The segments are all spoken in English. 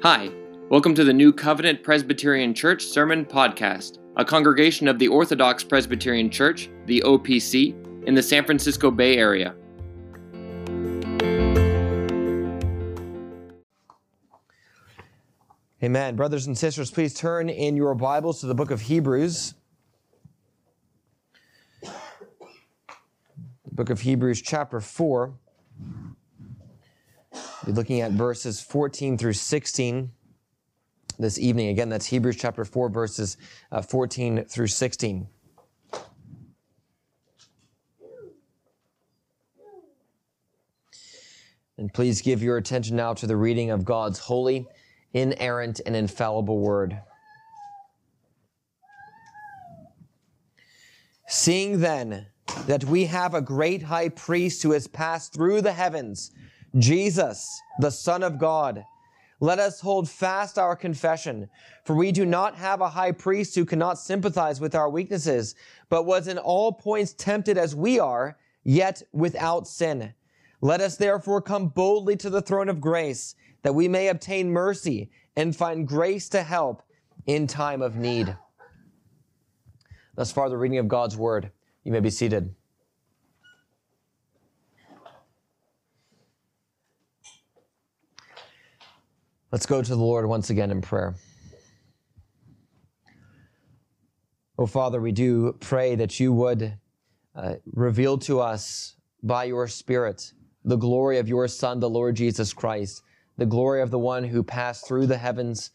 Hi, welcome to the New Covenant Presbyterian Church Sermon Podcast, a congregation of the Orthodox Presbyterian Church, the OPC, in the San Francisco Bay Area. Amen. Brothers and sisters, please turn in your Bibles to the book of Hebrews. The book of Hebrews, chapter 4. We're looking at verses 14 through 16 this evening. Again, that's Hebrews chapter 4, verses uh, 14 through 16. And please give your attention now to the reading of God's holy, inerrant, and infallible word. Seeing then that we have a great high priest who has passed through the heavens, Jesus, the Son of God. Let us hold fast our confession, for we do not have a high priest who cannot sympathize with our weaknesses, but was in all points tempted as we are, yet without sin. Let us therefore come boldly to the throne of grace, that we may obtain mercy and find grace to help in time of need. Thus far, the reading of God's word. You may be seated. Let's go to the Lord once again in prayer. Oh, Father, we do pray that you would uh, reveal to us by your Spirit the glory of your Son, the Lord Jesus Christ, the glory of the one who passed through the heavens,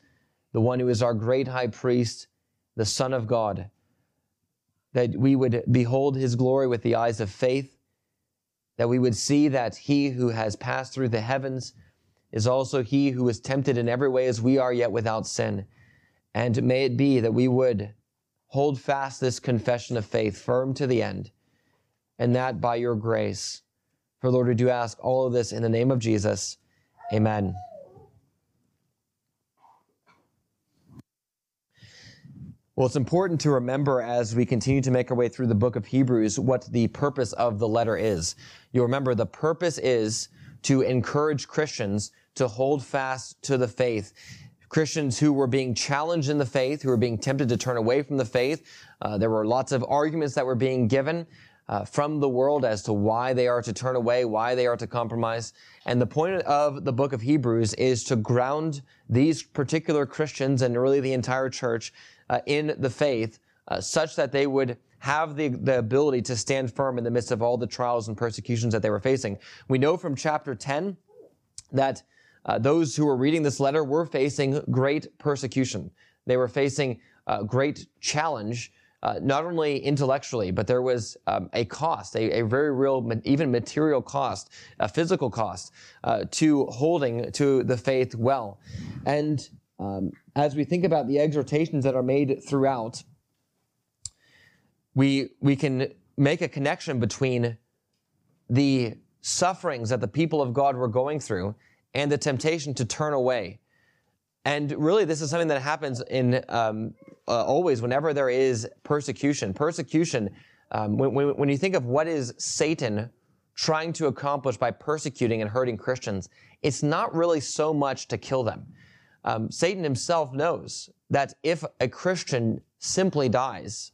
the one who is our great high priest, the Son of God, that we would behold his glory with the eyes of faith, that we would see that he who has passed through the heavens is also he who is tempted in every way as we are, yet without sin. And may it be that we would hold fast this confession of faith firm to the end, and that by your grace. For Lord, we do ask all of this in the name of Jesus. Amen. Well, it's important to remember as we continue to make our way through the book of Hebrews what the purpose of the letter is. You'll remember the purpose is to encourage Christians to hold fast to the faith. Christians who were being challenged in the faith, who were being tempted to turn away from the faith. Uh, there were lots of arguments that were being given uh, from the world as to why they are to turn away, why they are to compromise. And the point of the book of Hebrews is to ground these particular Christians and really the entire church uh, in the faith uh, such that they would have the, the ability to stand firm in the midst of all the trials and persecutions that they were facing. We know from chapter 10 that uh, those who were reading this letter were facing great persecution. They were facing uh, great challenge, uh, not only intellectually, but there was um, a cost, a, a, very real, even material cost, a physical cost uh, to holding to the faith well. And um, as we think about the exhortations that are made throughout, we, we can make a connection between the sufferings that the people of God were going through and the temptation to turn away. And really, this is something that happens in um, uh, always whenever there is persecution. Persecution, um, when, when, when you think of what is Satan trying to accomplish by persecuting and hurting Christians, it's not really so much to kill them. Um, Satan himself knows that if a Christian simply dies,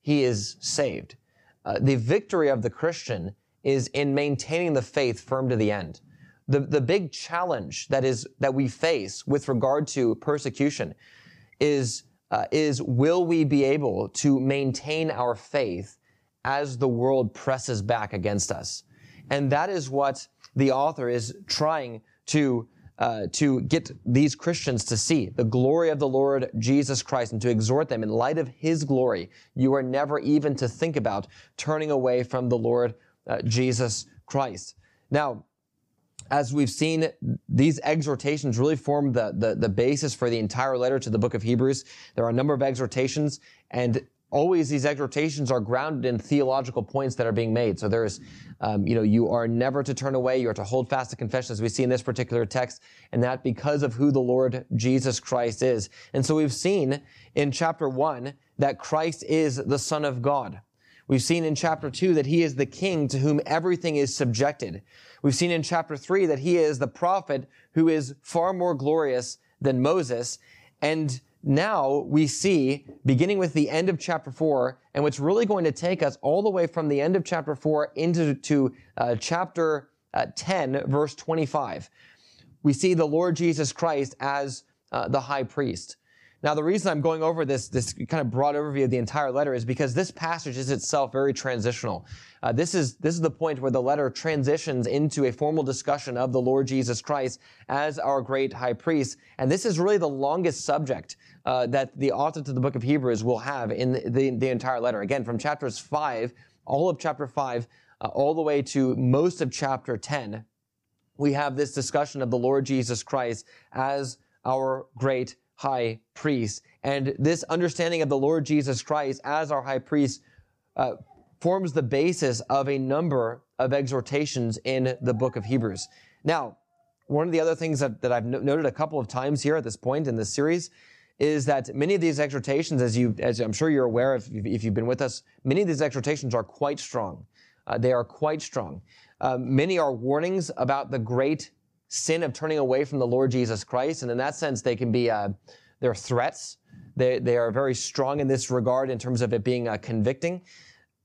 he is saved. Uh, the victory of the Christian is in maintaining the faith firm to the end the, the big challenge that is that we face with regard to persecution is uh, is will we be able to maintain our faith as the world presses back against us and that is what the author is trying to uh, to get these Christians to see the glory of the Lord Jesus Christ and to exhort them in light of His glory. You are never even to think about turning away from the Lord uh, Jesus Christ. Now, as we've seen, these exhortations really form the, the, the, basis for the entire letter to the book of Hebrews. There are a number of exhortations, and always these exhortations are grounded in theological points that are being made. So there's, um, you know, you are never to turn away. You are to hold fast to confession, as we see in this particular text, and that because of who the Lord Jesus Christ is. And so we've seen in chapter one that Christ is the Son of God. We've seen in chapter two that he is the king to whom everything is subjected. We've seen in chapter three that he is the prophet who is far more glorious than Moses. And now we see, beginning with the end of chapter 4, and what's really going to take us all the way from the end of chapter 4 into to, uh, chapter uh, 10, verse 25. We see the Lord Jesus Christ as uh, the high priest. Now, the reason I'm going over this, this kind of broad overview of the entire letter is because this passage is itself very transitional. Uh, this is this is the point where the letter transitions into a formal discussion of the Lord Jesus Christ as our great high priest, and this is really the longest subject uh, that the author to the book of Hebrews will have in the, the, the entire letter. Again, from chapters five, all of chapter five, uh, all the way to most of chapter ten, we have this discussion of the Lord Jesus Christ as our great high priest. And this understanding of the Lord Jesus Christ as our high priest uh, forms the basis of a number of exhortations in the book of Hebrews. Now, one of the other things that, that I've noted a couple of times here at this point in this series is that many of these exhortations, as you, as I'm sure you're aware if, if you've been with us, many of these exhortations are quite strong. Uh, they are quite strong. Um, many are warnings about the great sin of turning away from the Lord Jesus Christ. And in that sense, they can be, uh, threats. They, they are very strong in this regard in terms of it being uh, convicting.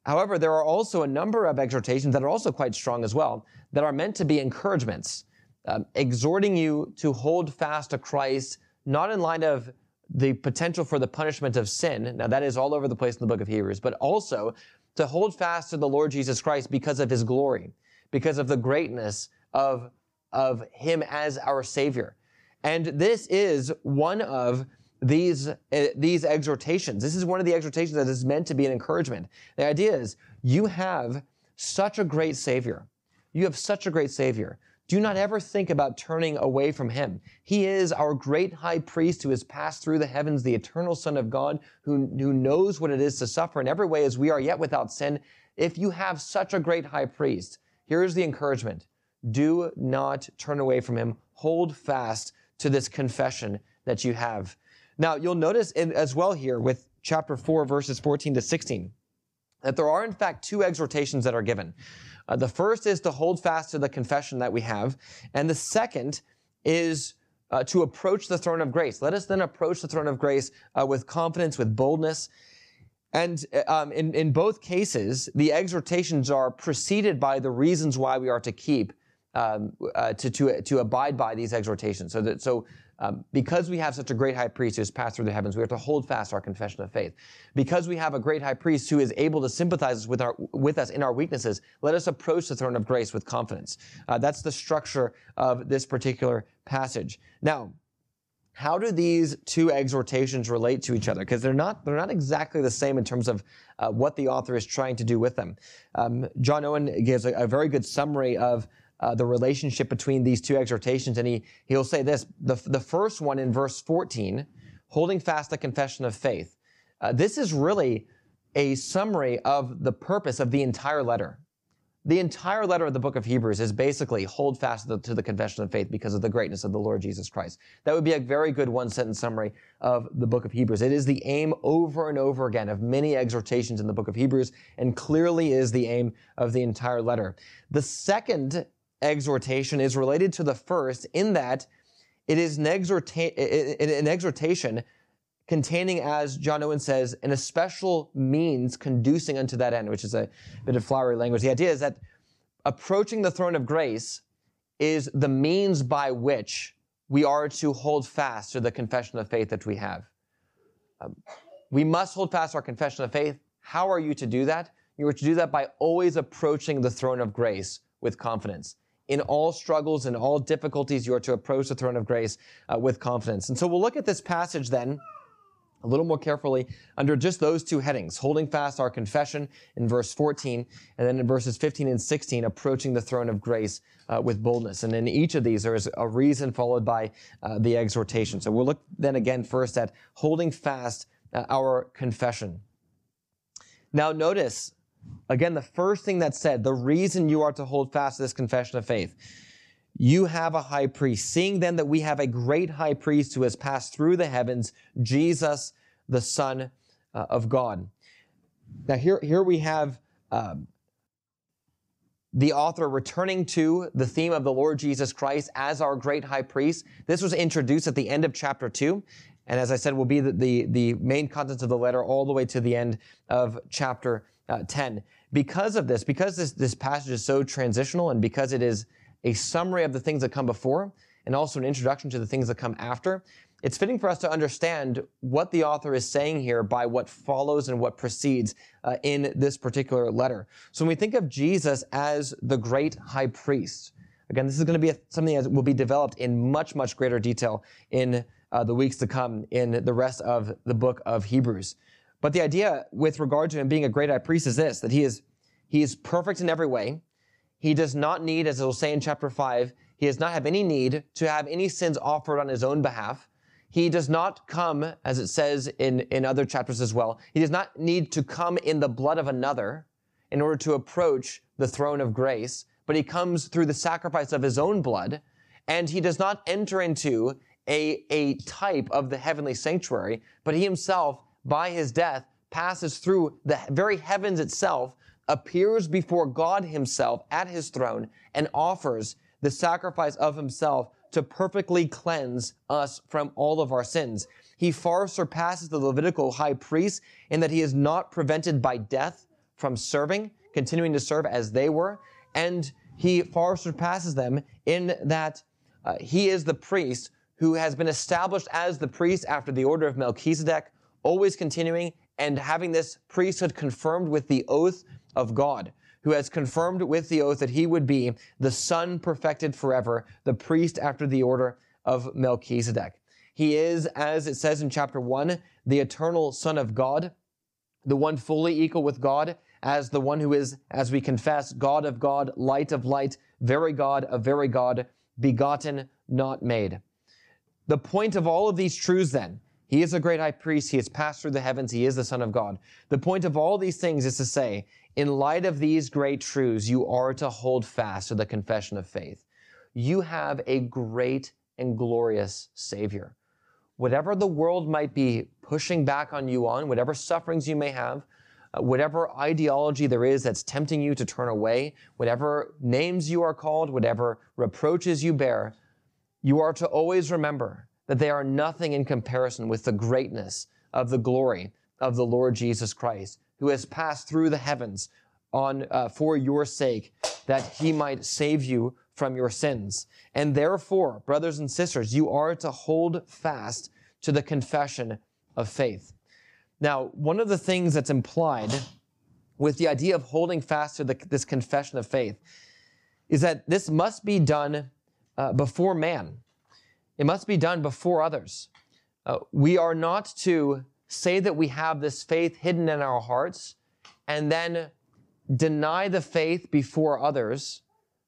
However, there are also a number of exhortations that are also quite strong as well, that are meant to be encouragements, um, exhorting you to hold fast to Christ, not in light of the potential for the punishment of sin. Now, that is all over the place in the book of Hebrews, but also to hold fast to the Lord Jesus Christ because of his glory, because of the greatness of of him as our savior. And this is one of these, uh, these exhortations. This is one of the exhortations that is meant to be an encouragement. The idea is you have such a great savior. You have such a great savior. Do not ever think about turning away from him. He is our great high priest who has passed through the heavens, the eternal son of God who, who knows what it is to suffer in every way as we are yet without sin. If you have such a great high priest, here's the encouragement. Do not turn away from him. Hold fast to this confession that you have. Now, you'll notice in, as well here with chapter 4, verses 14 to 16, that there are in fact two exhortations that are given. Uh, the first is to hold fast to the confession that we have, and the second is uh, to approach the throne of grace. Let us then approach the throne of grace uh, with confidence, with boldness. And um, in, in both cases, the exhortations are preceded by the reasons why we are to keep um, uh, to, to, to abide by these exhortations. So that, so um, because we have such a great high priest who has passed through the heavens, we have to hold fast our confession of faith. Because we have a great high priest who is able to sympathize with our with us in our weaknesses, let us approach the throne of grace with confidence. Uh, that's the structure of this particular passage. Now, how do these two exhortations relate to each other? Because they're not they're not exactly the same in terms of uh, what the author is trying to do with them. Um, John Owen gives a, a very good summary of uh, the relationship between these two exhortations. And he, he'll say this, the, the first one in verse 14, holding fast the confession of faith. Uh, this is really a summary of the purpose of the entire letter. The entire letter of the book of Hebrews is basically hold fast the, to the, confession of faith because of the greatness of the Lord Jesus Christ. That would be a very good one sentence summary of the book of Hebrews. It is the aim over and over again of many exhortations in the book of Hebrews and clearly is the aim of the entire letter. The second exhortation is related to the first in that it is an, exhorta- an exhortation containing, as John Owen says, an especial means conducing unto that end, which is a bit of flowery language. The idea is that approaching the throne of grace is the means by which we are to hold fast to the confession of faith that we have. Um, we must hold fast our confession of faith. How are you to do that? You are to do that by always approaching the throne of grace with confidence in all struggles and all difficulties, you are to approach the throne of grace uh, with confidence. And so we'll look at this passage then a little more carefully under just those two headings, holding fast our confession in verse 14, and then in verses 15 and 16, approaching the throne of grace uh, with boldness. And in each of these, there is a reason followed by uh, the exhortation. So we'll look then again first at holding fast uh, our confession. Now notice Again, the first thing that said, the reason you are to hold fast to this confession of faith. You have a high priest. Seeing then that we have a great high priest who has passed through the heavens, Jesus, the Son uh, of God. Now, here, here we have um, the author returning to the theme of the Lord Jesus Christ as our great high priest. This was introduced at the end of chapter 2. And as I said, will be the, the, the main contents of the letter all the way to the end of chapter uh, 10. Because of this, because this, this passage is so transitional and because it is a summary of the things that come before and also an introduction to the things that come after, it's fitting for us to understand what the author is saying here by what follows and what precedes uh, in this particular letter. So when we think of Jesus as the great high priest, again, this is going to be a, something that will be developed in much, much greater detail in uh, the weeks to come in the rest of the book of Hebrews. But the idea with regard to him being a great high priest is this, that he is, he is perfect in every way. He does not need, as it will say in chapter 5, he does not have any need to have any sins offered on his own behalf. He does not come, as it says in, in other chapters as well, he does not need to come in the blood of another in order to approach the throne of grace, but he comes through the sacrifice of his own blood, and he does not enter into a, a type of the heavenly sanctuary, but he himself, by his death, passes through the very heavens itself, appears before God himself at his throne, and offers the sacrifice of himself to perfectly cleanse us from all of our sins. He far surpasses the Levitical high priest in that he is not prevented by death from serving, continuing to serve as they were, and he far surpasses them in that uh, he is the priest who has been established as the priest after the order of Melchizedek, always continuing and having this priesthood confirmed with the oath of God who has confirmed with the oath that he would be the Son perfected forever, the priest after the order of Melchizedek. He is, as it says in chapter 1, the eternal Son of God, the one fully equal with God, as the one who is, as we confess, God of God, light of light, very God of very God, begotten, not made. The point of all of these truths, then, he is a great high priest. He has passed through the heavens. He is the Son of God. The point of all these things is to say in light of these great truths, you are to hold fast to the confession of faith. You have a great and glorious Savior. Whatever the world might be pushing back on you on, whatever sufferings you may have, uh, whatever ideology there is that's tempting you to turn away, whatever names you are called, whatever reproaches you bear, you are to always remember that they are nothing in comparison with the greatness of the glory of the Lord Jesus Christ, who has passed through the heavens on uh, for your sake that he might save you from your sins. And therefore, brothers and sisters, you are to hold fast to the confession of faith. Now, one of the things that's implied with the idea of holding fast to the, this confession of faith is that this must be done uh, before man. It must be done before others. Uh, we are not to say that we have this faith hidden in our hearts and then deny the faith before others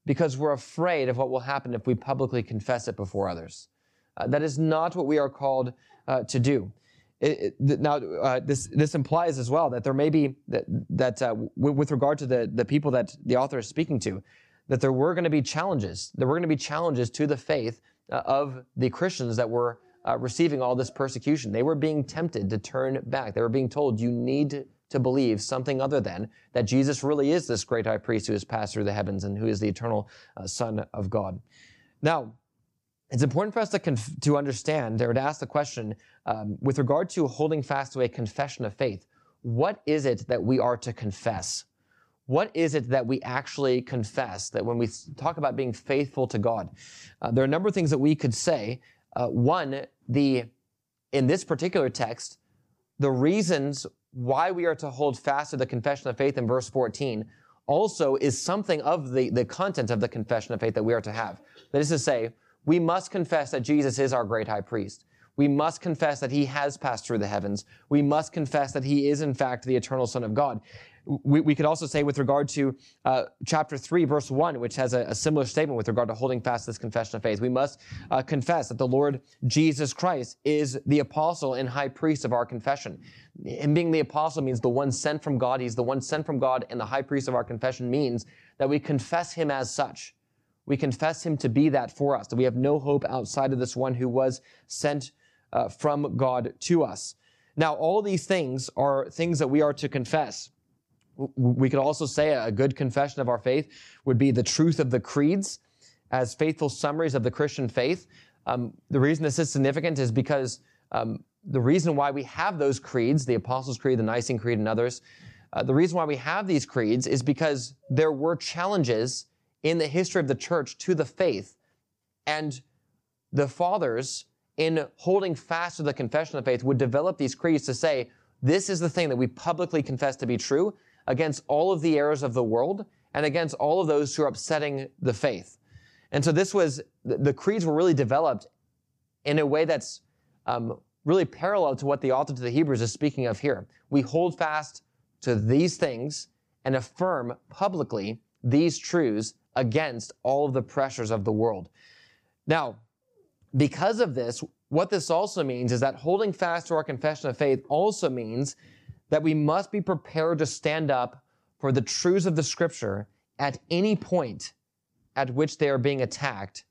because we're afraid of what will happen if we publicly confess it before others. Uh, that is not what we are called uh, to do. It, it, now, uh, this this implies as well that there may be that that uh, w- with regard to the the people that the author is speaking to, that there were going to be challenges. There were going to be challenges to the faith of the Christians that were uh, receiving all this persecution. They were being tempted to turn back. They were being told, you need to believe something other than that Jesus really is this great high priest who has passed through the heavens and who is the eternal uh, Son of God. Now, it's important for us to, conf- to understand or to ask the question um, with regard to holding fast to a confession of faith. What is it that we are to confess? What is it that we actually confess? That when we talk about being faithful to God, uh, there are a number of things that we could say uh, one, the in this particular text, the reasons why we are to hold fast to the confession of faith in verse 14 also is something of the, the content of the confession of faith that we are to have. That is to say, we must confess that Jesus is our great high priest. We must confess that he has passed through the heavens. We must confess that he is, in fact, the eternal Son of God we, we could also say with regard to uh, chapter 3 verse 1 which has a, a, similar statement with regard to holding fast this confession of faith. We must uh, confess that the lord jesus christ is the apostle and high priest of our confession. And being the apostle means the one sent from god. He's the one sent from god and the high priest of our confession means that we confess him as such. We confess him to be that for us that we have no hope outside of this one who was sent uh, from god to us. Now all these things are things that we are to confess We could also say a good confession of our faith would be the truth of the creeds as faithful summaries of the Christian faith. Um, the reason this is significant is because um, the reason why we have those creeds, the Apostles' Creed, the Nicene Creed, and others, uh, the reason why we have these creeds is because there were challenges in the history of the church to the faith. And the fathers, in holding fast to the confession of faith, would develop these creeds to say, this is the thing that we publicly confess to be true against all of the errors of the world and against all of those who are upsetting the faith. And so this was, the creeds were really developed in a way that's um, really parallel to what the author to the Hebrews is speaking of here. We hold fast to these things and affirm publicly these truths against all of the pressures of the world. Now, because of this, what this also means is that holding fast to our confession of faith also means that we must be prepared to stand up for the truths of the scripture at any point at which they are being attacked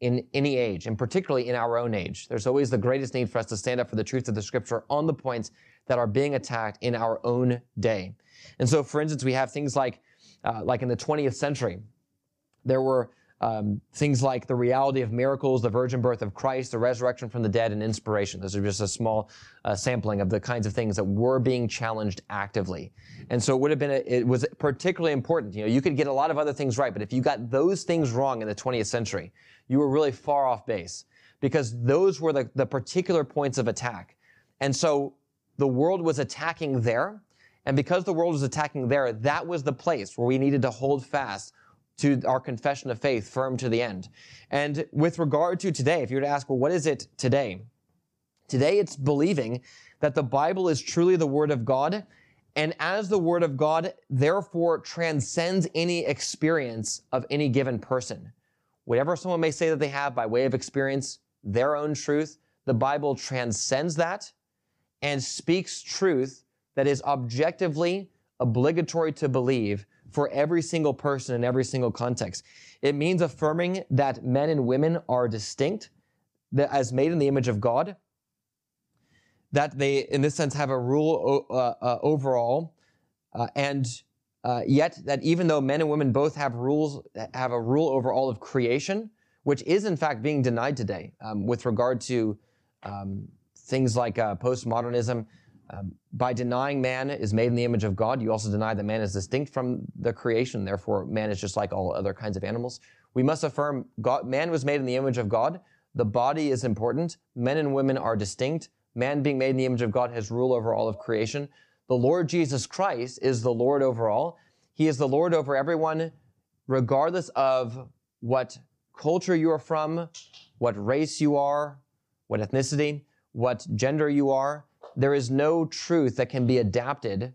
in any age, and particularly in our own age. There's always the greatest need for us to stand up for the truth of the scripture on the points that are being attacked in our own day. And so, for instance, we have things like, uh, like in the 20th century, there were um, things like the reality of miracles, the virgin birth of Christ, the resurrection from the dead, and inspiration. Those are just a small uh, sampling of the kinds of things that were being challenged actively. And so it would have been, a, it was particularly important. You know, you could get a lot of other things right, but if you got those things wrong in the 20th century, you were really far off base because those were the, the particular points of attack. And so the world was attacking there. And because the world was attacking there, that was the place where we needed to hold fast to our confession of faith firm to the end. And with regard to today, if you were to ask, well, what is it today? Today it's believing that the Bible is truly the Word of God, and as the Word of God, therefore transcends any experience of any given person. Whatever someone may say that they have by way of experience, their own truth, the Bible transcends that and speaks truth that is objectively obligatory to believe for every single person in every single context. It means affirming that men and women are distinct, that as made in the image of God, that they, in this sense, have a rule uh, uh, overall, uh, and uh, yet that even though men and women both have rules, have a rule over all of creation, which is in fact being denied today um, with regard to um, things like uh, postmodernism, um, by denying man is made in the image of God, you also deny that man is distinct from the creation. Therefore, man is just like all other kinds of animals. We must affirm God, man was made in the image of God. The body is important. Men and women are distinct. Man being made in the image of God has rule over all of creation. The Lord Jesus Christ is the Lord over all. He is the Lord over everyone, regardless of what culture you are from, what race you are, what ethnicity, what gender you are there is no truth that can be adapted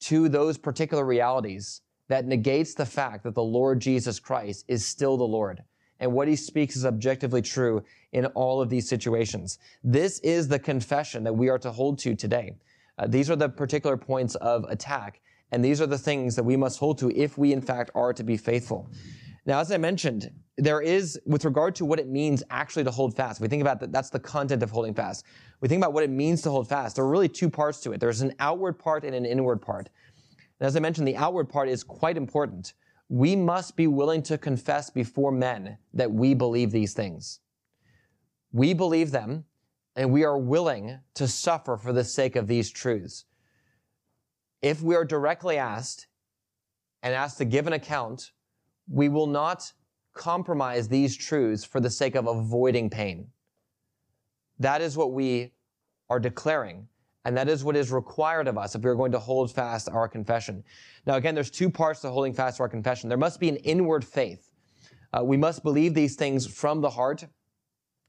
to those particular realities that negates the fact that the Lord Jesus Christ is still the Lord. And what he speaks is objectively true in all of these situations. This is the confession that we are to hold to today. Uh, these are the particular points of attack, and these are the things that we must hold to if we, in fact, are to be faithful. Now, as I mentioned, there is, with regard to what it means actually to hold fast, we think about that, that's the content of holding fast. We think about what it means to hold fast. There are really two parts to it. There's an outward part and an inward part. And as I mentioned, the outward part is quite important. We must be willing to confess before men that we believe these things. We believe them, and we are willing to suffer for the sake of these truths. If we are directly asked and asked to give an account we will not compromise these truths for the sake of avoiding pain. That is what we are declaring. And that is what is required of us if we are going to hold fast our confession. Now, again, there's two parts to holding fast our confession. There must be an inward faith. Uh, we must believe these things from the heart.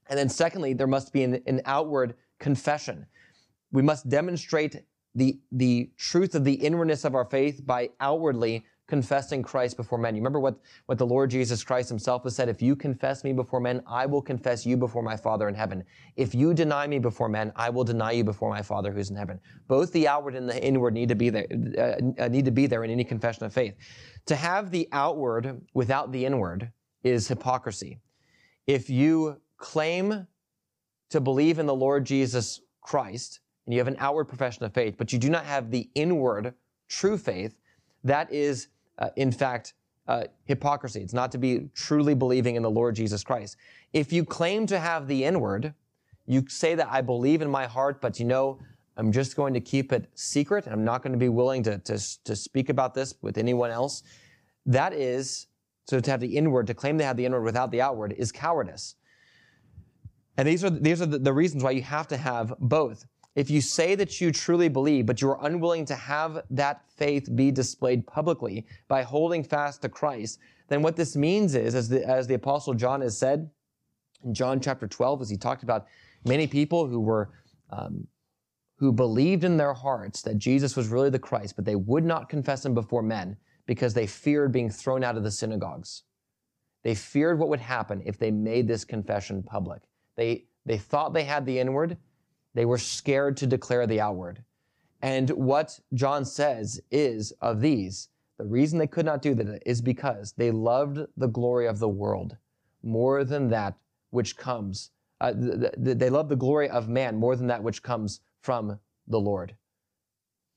And then secondly, there must be an, an outward confession. We must demonstrate the, the truth of the inwardness of our faith by outwardly confessing Christ before men. You remember what, what the Lord Jesus Christ himself has said? If you confess me before men, I will confess you before my Father in heaven. If you deny me before men, I will deny you before my Father who's in heaven. Both the outward and the inward need to be there, uh, need to be there in any confession of faith. To have the outward without the inward is hypocrisy. If you claim to believe in the Lord Jesus Christ, and you have an outward profession of faith, but you do not have the inward true faith, that is, uh, in fact, uh, hypocrisy. It's not to be truly believing in the Lord Jesus Christ. If you claim to have the inward, you say that I believe in my heart, but you know, I'm just going to keep it secret. I'm not going to be willing to, to, to speak about this with anyone else. That is, so to have the inward, to claim to have the inward without the outward is cowardice. And these are, these are the, the reasons why you have to have both. If you say that you truly believe, but you are unwilling to have that faith be displayed publicly by holding fast to Christ, then what this means is, as the, as the apostle John has said in John chapter 12, as he talked about many people who were, um, who believed in their hearts that Jesus was really the Christ, but they would not confess him before men because they feared being thrown out of the synagogues. They feared what would happen if they made this confession public. They, they thought they had the inward, they were scared to declare the outward. And what John says is of these, the reason they could not do that is because they loved the glory of the world more than that which comes. Uh, th- th- they love the glory of man more than that which comes from the Lord.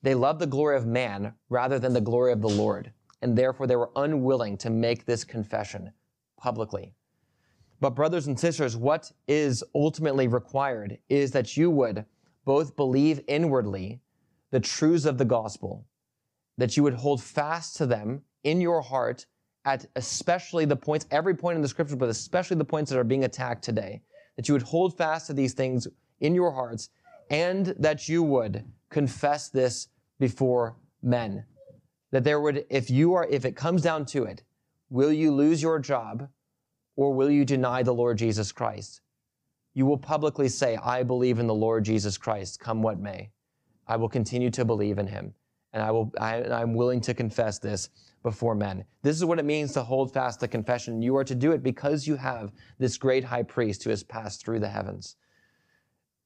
They loved the glory of man rather than the glory of the Lord, and therefore they were unwilling to make this confession publicly. But, brothers and sisters, what is ultimately required is that you would both believe inwardly the truths of the gospel, that you would hold fast to them in your heart at especially the points, every point in the scripture, but especially the points that are being attacked today, that you would hold fast to these things in your hearts, and that you would confess this before men. That there would, if you are, if it comes down to it, will you lose your job? Or will you deny the Lord Jesus Christ? You will publicly say, I believe in the Lord Jesus Christ, come what may. I will continue to believe in him, and I will, I, I'm willing to confess this before men. This is what it means to hold fast the confession. You are to do it because you have this great high priest who has passed through the heavens.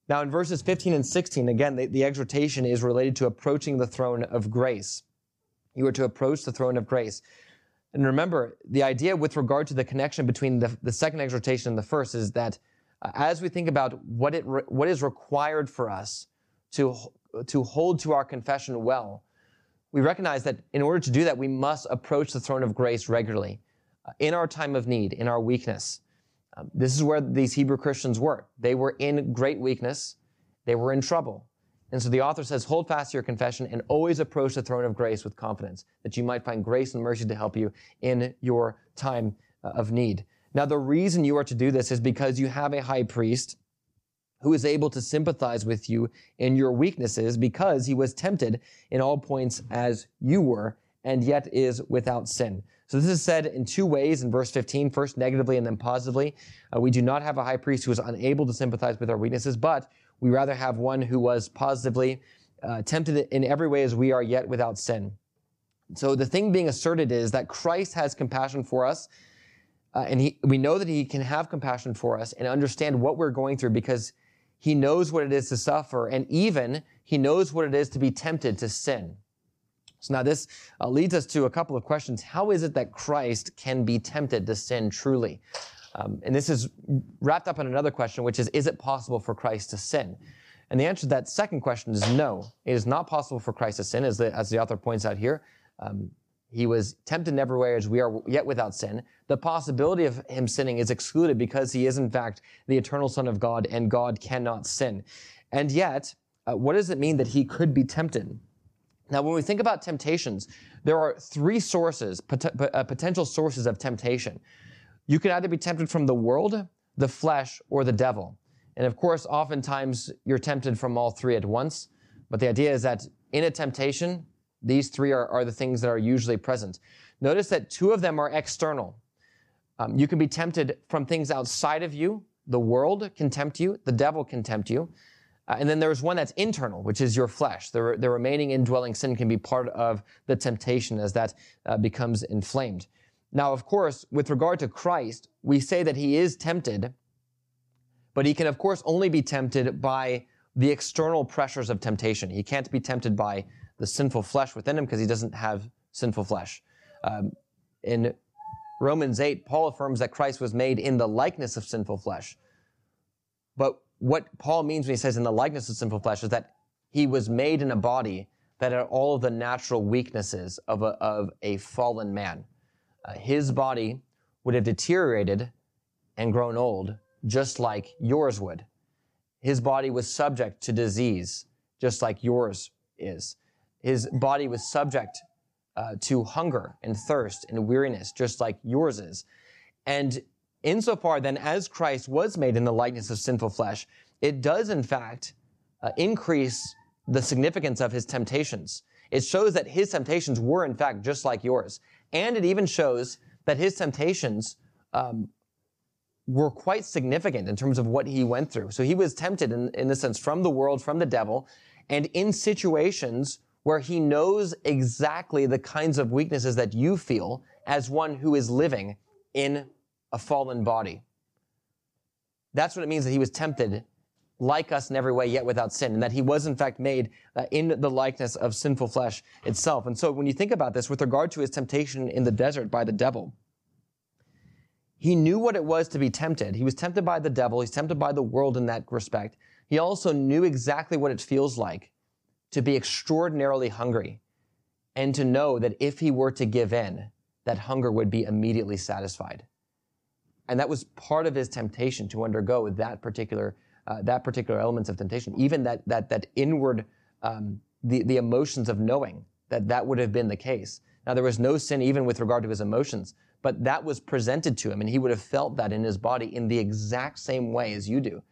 Now, in verses 15 and 16, again, the, the exhortation is related to approaching the throne of grace. You are to approach the throne of grace. And remember, the idea with regard to the connection between the, the second exhortation and the first is that uh, as we think about what it re- what is required for us to to hold to our confession well, we recognize that in order to do that, we must approach the throne of grace regularly, uh, in our time of need, in our weakness. Um, this is where these Hebrew Christians were. They were in great weakness. They were in trouble. And so the author says, hold fast to your confession and always approach the throne of grace with confidence, that you might find grace and mercy to help you in your time uh, of need. Now, the reason you are to do this is because you have a high priest who is able to sympathize with you in your weaknesses because he was tempted in all points as you were and yet is without sin. So this is said in two ways in verse 15, first negatively and then positively. Uh, we do not have a high priest who is unable to sympathize with our weaknesses, but we rather have one who was positively uh, tempted in every way as we are, yet without sin. So the thing being asserted is that Christ has compassion for us, uh, and he, we know that he can have compassion for us and understand what we're going through because he knows what it is to suffer, and even he knows what it is to be tempted to sin. So now this uh, leads us to a couple of questions. How is it that Christ can be tempted to sin truly? Um, and this is wrapped up in another question, which is, is it possible for Christ to sin? And the answer to that second question is no. It is not possible for Christ to sin, as the, as the author points out here. Um, he was tempted in every way as we are yet without sin. The possibility of him sinning is excluded because he is in fact the eternal Son of God and God cannot sin. And yet, uh, what does it mean that he could be tempted? Now, when we think about temptations, there are three sources, pot- uh, potential sources of temptation. You can either be tempted from the world, the flesh, or the devil. And of course, oftentimes you're tempted from all three at once. But the idea is that in a temptation, these three are, are the things that are usually present. Notice that two of them are external. Um, you can be tempted from things outside of you. The world can tempt you. The devil can tempt you. Uh, and then there's one that's internal, which is your flesh. The, the remaining indwelling sin can be part of the temptation as that uh, becomes inflamed. Now, of course, with regard to Christ, we say that he is tempted, but he can, of course, only be tempted by the external pressures of temptation. He can't be tempted by the sinful flesh within him because he doesn't have sinful flesh. Um, in Romans 8, Paul affirms that Christ was made in the likeness of sinful flesh. But what Paul means when he says in the likeness of sinful flesh is that he was made in a body that had all of the natural weaknesses of a, of a fallen man. Uh, his body would have deteriorated and grown old just like yours would. His body was subject to disease just like yours is. His body was subject uh, to hunger and thirst and weariness just like yours is. And insofar then as Christ was made in the likeness of sinful flesh, it does in fact uh, increase the significance of his temptations. It shows that his temptations were in fact just like yours. And it even shows that his temptations um, were quite significant in terms of what he went through. So he was tempted in, in the sense from the world, from the devil, and in situations where he knows exactly the kinds of weaknesses that you feel as one who is living in a fallen body. That's what it means that he was tempted like us in every way, yet without sin, and that he was in fact made uh, in the likeness of sinful flesh itself. And so when you think about this with regard to his temptation in the desert by the devil, he knew what it was to be tempted. He was tempted by the devil. He's tempted by the world in that respect. He also knew exactly what it feels like to be extraordinarily hungry and to know that if he were to give in, that hunger would be immediately satisfied. And that was part of his temptation to undergo that particular uh, that particular elements of temptation, even that that that inward um, the the emotions of knowing that that would have been the case. Now there was no sin even with regard to his emotions, but that was presented to him, and he would have felt that in his body in the exact same way as you do.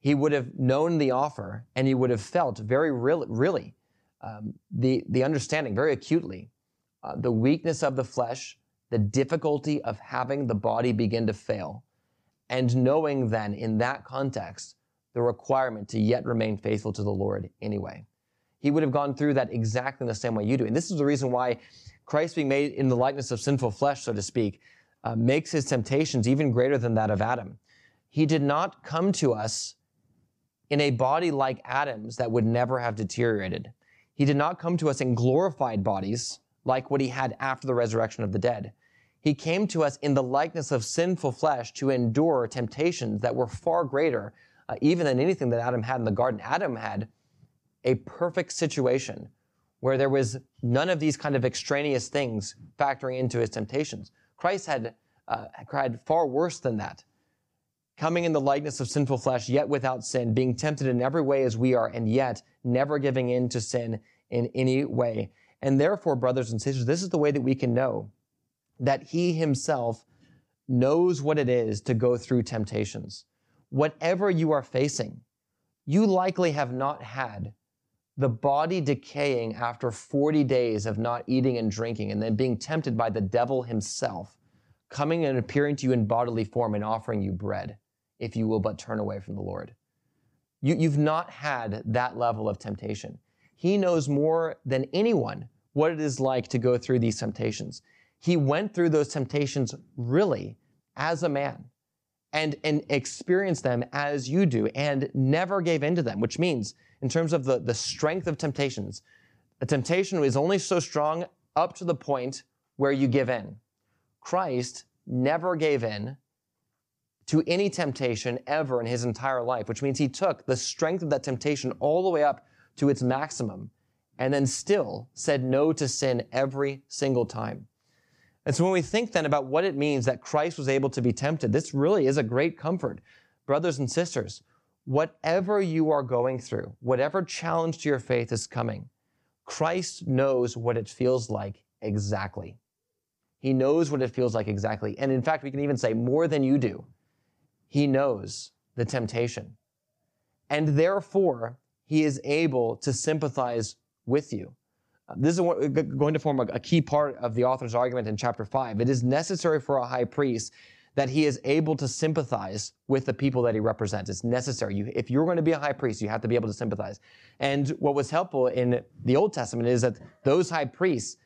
He would have known the offer, and he would have felt very really, really um, the the understanding very acutely uh, the weakness of the flesh, the difficulty of having the body begin to fail and knowing then in that context the requirement to yet remain faithful to the Lord anyway. He would have gone through that exactly in the same way you do. And this is the reason why Christ being made in the likeness of sinful flesh, so to speak, uh, makes his temptations even greater than that of Adam. He did not come to us in a body like Adam's that would never have deteriorated. He did not come to us in glorified bodies like what he had after the resurrection of the dead. He came to us in the likeness of sinful flesh to endure temptations that were far greater uh, even than anything that Adam had in the garden. Adam had a perfect situation where there was none of these kind of extraneous things factoring into his temptations. Christ had, uh, had far worse than that. Coming in the likeness of sinful flesh, yet without sin, being tempted in every way as we are, and yet never giving in to sin in any way. And therefore, brothers and sisters, this is the way that we can know that he himself knows what it is to go through temptations. Whatever you are facing, you likely have not had the body decaying after 40 days of not eating and drinking and then being tempted by the devil himself, coming and appearing to you in bodily form and offering you bread, if you will but turn away from the Lord. You, you've not had that level of temptation. He knows more than anyone what it is like to go through these temptations he went through those temptations really as a man and, and experienced them as you do and never gave in to them, which means in terms of the, the strength of temptations, a temptation is only so strong up to the point where you give in. Christ never gave in to any temptation ever in his entire life, which means he took the strength of that temptation all the way up to its maximum and then still said no to sin every single time. And so when we think then about what it means that Christ was able to be tempted, this really is a great comfort. Brothers and sisters, whatever you are going through, whatever challenge to your faith is coming, Christ knows what it feels like exactly. He knows what it feels like exactly. And in fact, we can even say more than you do. He knows the temptation. And therefore, he is able to sympathize with you. This is going to form a key part of the author's argument in chapter 5. It is necessary for a high priest that he is able to sympathize with the people that he represents. It's necessary. You, if you're going to be a high priest, you have to be able to sympathize. And what was helpful in the Old Testament is that those high priests,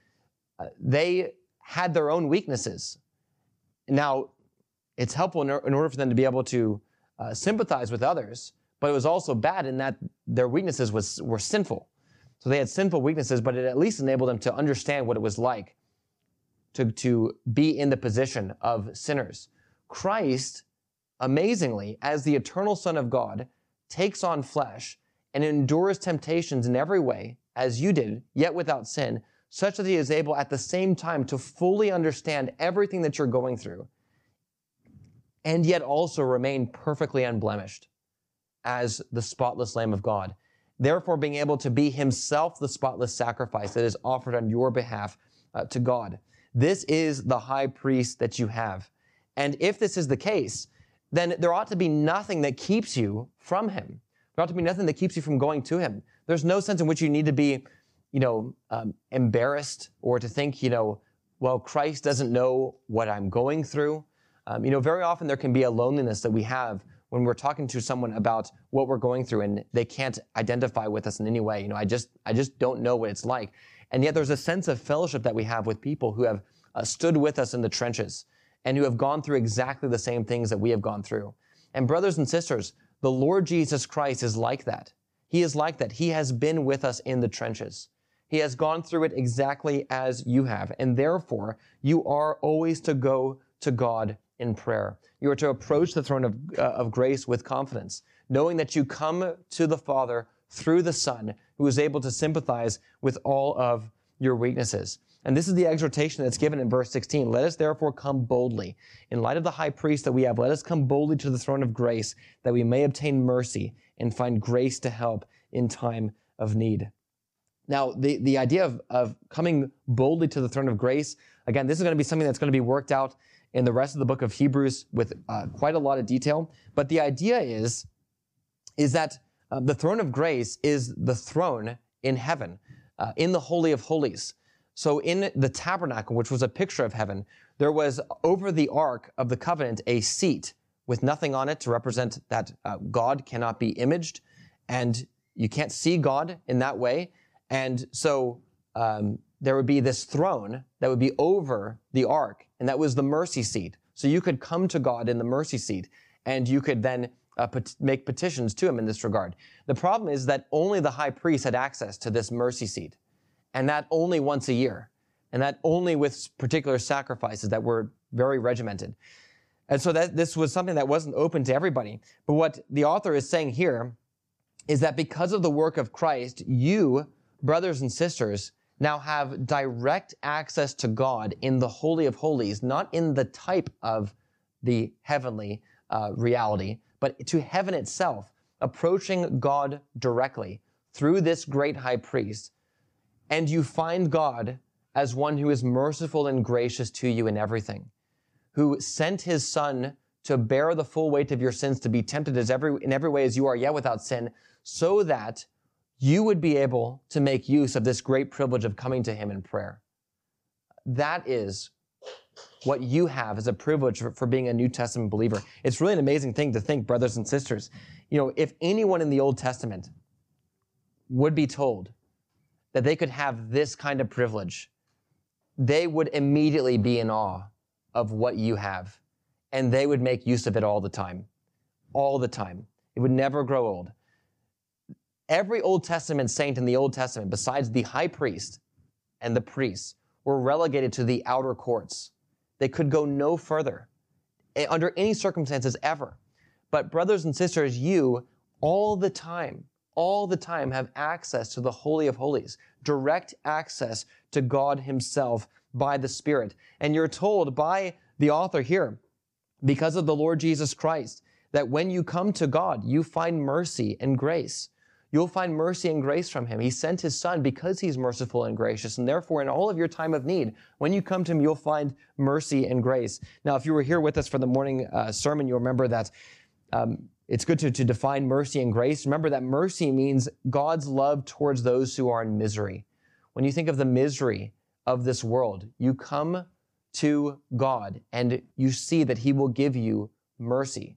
uh, they had their own weaknesses. Now, it's helpful in, in order for them to be able to uh, sympathize with others, but it was also bad in that their weaknesses was, were sinful. So they had sinful weaknesses, but it at least enabled them to understand what it was like to, to be in the position of sinners. Christ, amazingly, as the eternal Son of God, takes on flesh and endures temptations in every way as you did, yet without sin, such that he is able at the same time to fully understand everything that you're going through and yet also remain perfectly unblemished as the spotless Lamb of God. Therefore, being able to be himself the spotless sacrifice that is offered on your behalf uh, to God. This is the high priest that you have. And if this is the case, then there ought to be nothing that keeps you from him. There ought to be nothing that keeps you from going to him. There's no sense in which you need to be, you know, um, embarrassed or to think, you know, well, Christ doesn't know what I'm going through. Um, you know, very often there can be a loneliness that we have when we're talking to someone about what we're going through and they can't identify with us in any way. You know, I just, I just don't know what it's like. And yet there's a sense of fellowship that we have with people who have uh, stood with us in the trenches and who have gone through exactly the same things that we have gone through. And brothers and sisters, the Lord Jesus Christ is like that. He is like that. He has been with us in the trenches. He has gone through it exactly as you have. And therefore, you are always to go to God in prayer. You are to approach the throne of, uh, of grace with confidence, knowing that you come to the Father through the Son, who is able to sympathize with all of your weaknesses. And this is the exhortation that's given in verse 16. Let us therefore come boldly. In light of the high priest that we have, let us come boldly to the throne of grace that we may obtain mercy and find grace to help in time of need. Now, the, the idea of, of coming boldly to the throne of grace, again, this is going to be something that's going to be worked out in the rest of the book of Hebrews with uh, quite a lot of detail. But the idea is, is that uh, the throne of grace is the throne in heaven, uh, in the Holy of Holies. So in the tabernacle, which was a picture of heaven, there was over the ark of the covenant a seat with nothing on it to represent that uh, God cannot be imaged and you can't see God in that way. And so um, there would be this throne that would be over the ark, and that was the mercy seat. So you could come to God in the mercy seat, and you could then uh, pet- make petitions to him in this regard. The problem is that only the high priest had access to this mercy seat, and that only once a year, and that only with particular sacrifices that were very regimented. And so that this was something that wasn't open to everybody. But what the author is saying here is that because of the work of Christ, you, brothers and sisters, now have direct access to God in the Holy of Holies, not in the type of the heavenly uh, reality, but to heaven itself, approaching God directly through this great high priest. And you find God as one who is merciful and gracious to you in everything, who sent his son to bear the full weight of your sins, to be tempted as every, in every way as you are, yet without sin, so that you would be able to make use of this great privilege of coming to Him in prayer. That is what you have as a privilege for, for, being a New Testament believer. It's really an amazing thing to think, brothers and sisters. You know, if anyone in the Old Testament would be told that they could have this kind of privilege, they would immediately be in awe of what you have. And they would make use of it all the time. All the time. It would never grow old. Every Old Testament saint in the Old Testament, besides the high priest and the priests, were relegated to the outer courts. They could go no further eh, under any circumstances ever. But brothers and sisters, you all the time, all the time have access to the Holy of Holies, direct access to God Himself by the Spirit. And you're told by the author here, because of the Lord Jesus Christ, that when you come to God, you find mercy and grace. You'll find mercy and grace from him. He sent his son because he's merciful and gracious. And therefore, in all of your time of need, when you come to him, you'll find mercy and grace. Now, if you were here with us for the morning uh, sermon, you'll remember that um, it's good to, to define mercy and grace. Remember that mercy means God's love towards those who are in misery. When you think of the misery of this world, you come to God and you see that he will give you mercy.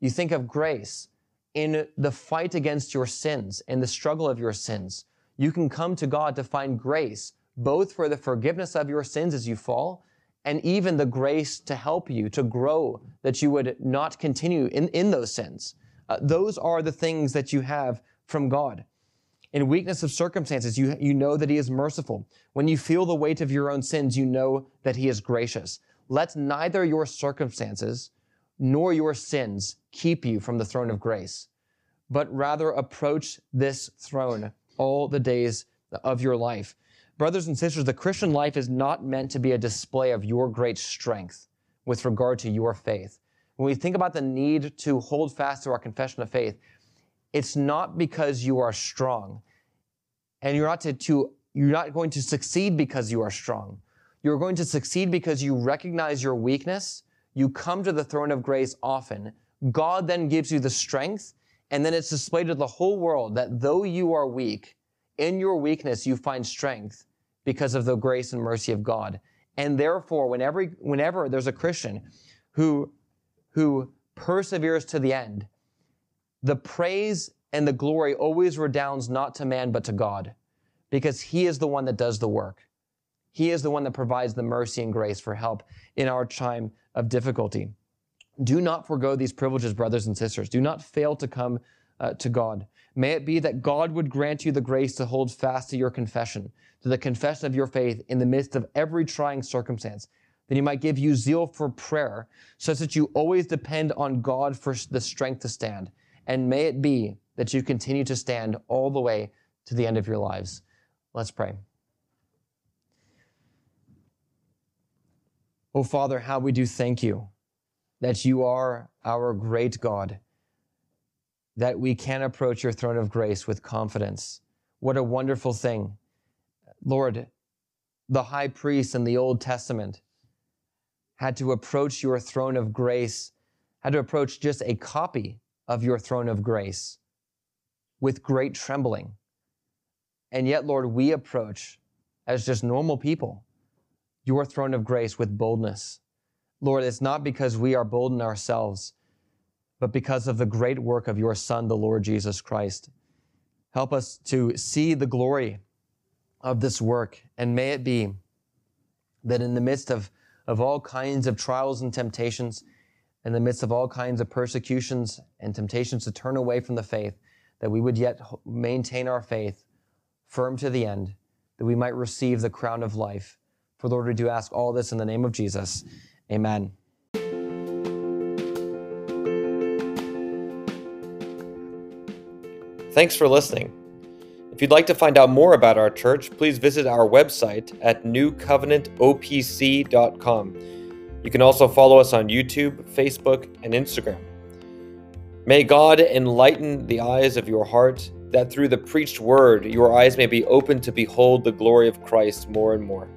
You think of grace in the fight against your sins, in the struggle of your sins, you can come to God to find grace, both for the forgiveness of your sins as you fall, and even the grace to help you to grow, that you would not continue in, in those sins. Uh, those are the things that you have from God. In weakness of circumstances, you, you know that He is merciful. When you feel the weight of your own sins, you know that He is gracious. Let neither your circumstances nor your sins keep you from the throne of grace, but rather approach this throne all the days of your life. Brothers and sisters, the Christian life is not meant to be a display of your great strength with regard to your faith. When we think about the need to hold fast to our confession of faith, it's not because you are strong. And you're not to, to you're not going to succeed because you are strong. You're going to succeed because you recognize your weakness. You come to the throne of grace often. God then gives you the strength, and then it's displayed to the whole world that though you are weak, in your weakness you find strength because of the grace and mercy of God. And therefore, whenever, whenever there's a Christian who, who perseveres to the end, the praise and the glory always redounds not to man, but to God, because He is the one that does the work. He is the one that provides the mercy and grace for help in our time of difficulty. Do not forego these privileges, brothers and sisters. Do not fail to come uh, to God. May it be that God would grant you the grace to hold fast to your confession, to the confession of your faith in the midst of every trying circumstance. That He might give you zeal for prayer, such that you always depend on God for the strength to stand. And may it be that you continue to stand all the way to the end of your lives. Let's pray. Oh, Father, how we do thank you that you are our great God, that we can approach your throne of grace with confidence. What a wonderful thing. Lord, the high priest in the Old Testament had to approach your throne of grace, had to approach just a copy of your throne of grace with great trembling. And yet, Lord, we approach as just normal people your throne of grace with boldness. Lord, it's not because we are bold in ourselves, but because of the great work of your Son, the Lord Jesus Christ. Help us to see the glory of this work, and may it be that in the midst of, of all kinds of trials and temptations, in the midst of all kinds of persecutions and temptations to turn away from the faith, that we would yet maintain our faith firm to the end, that we might receive the crown of life for Lord, we do ask all this in the name of Jesus. Amen. Thanks for listening. If you'd like to find out more about our church, please visit our website at newcovenantopc.com. You can also follow us on YouTube, Facebook, and Instagram. May God enlighten the eyes of your heart, that through the preached word your eyes may be opened to behold the glory of Christ more and more.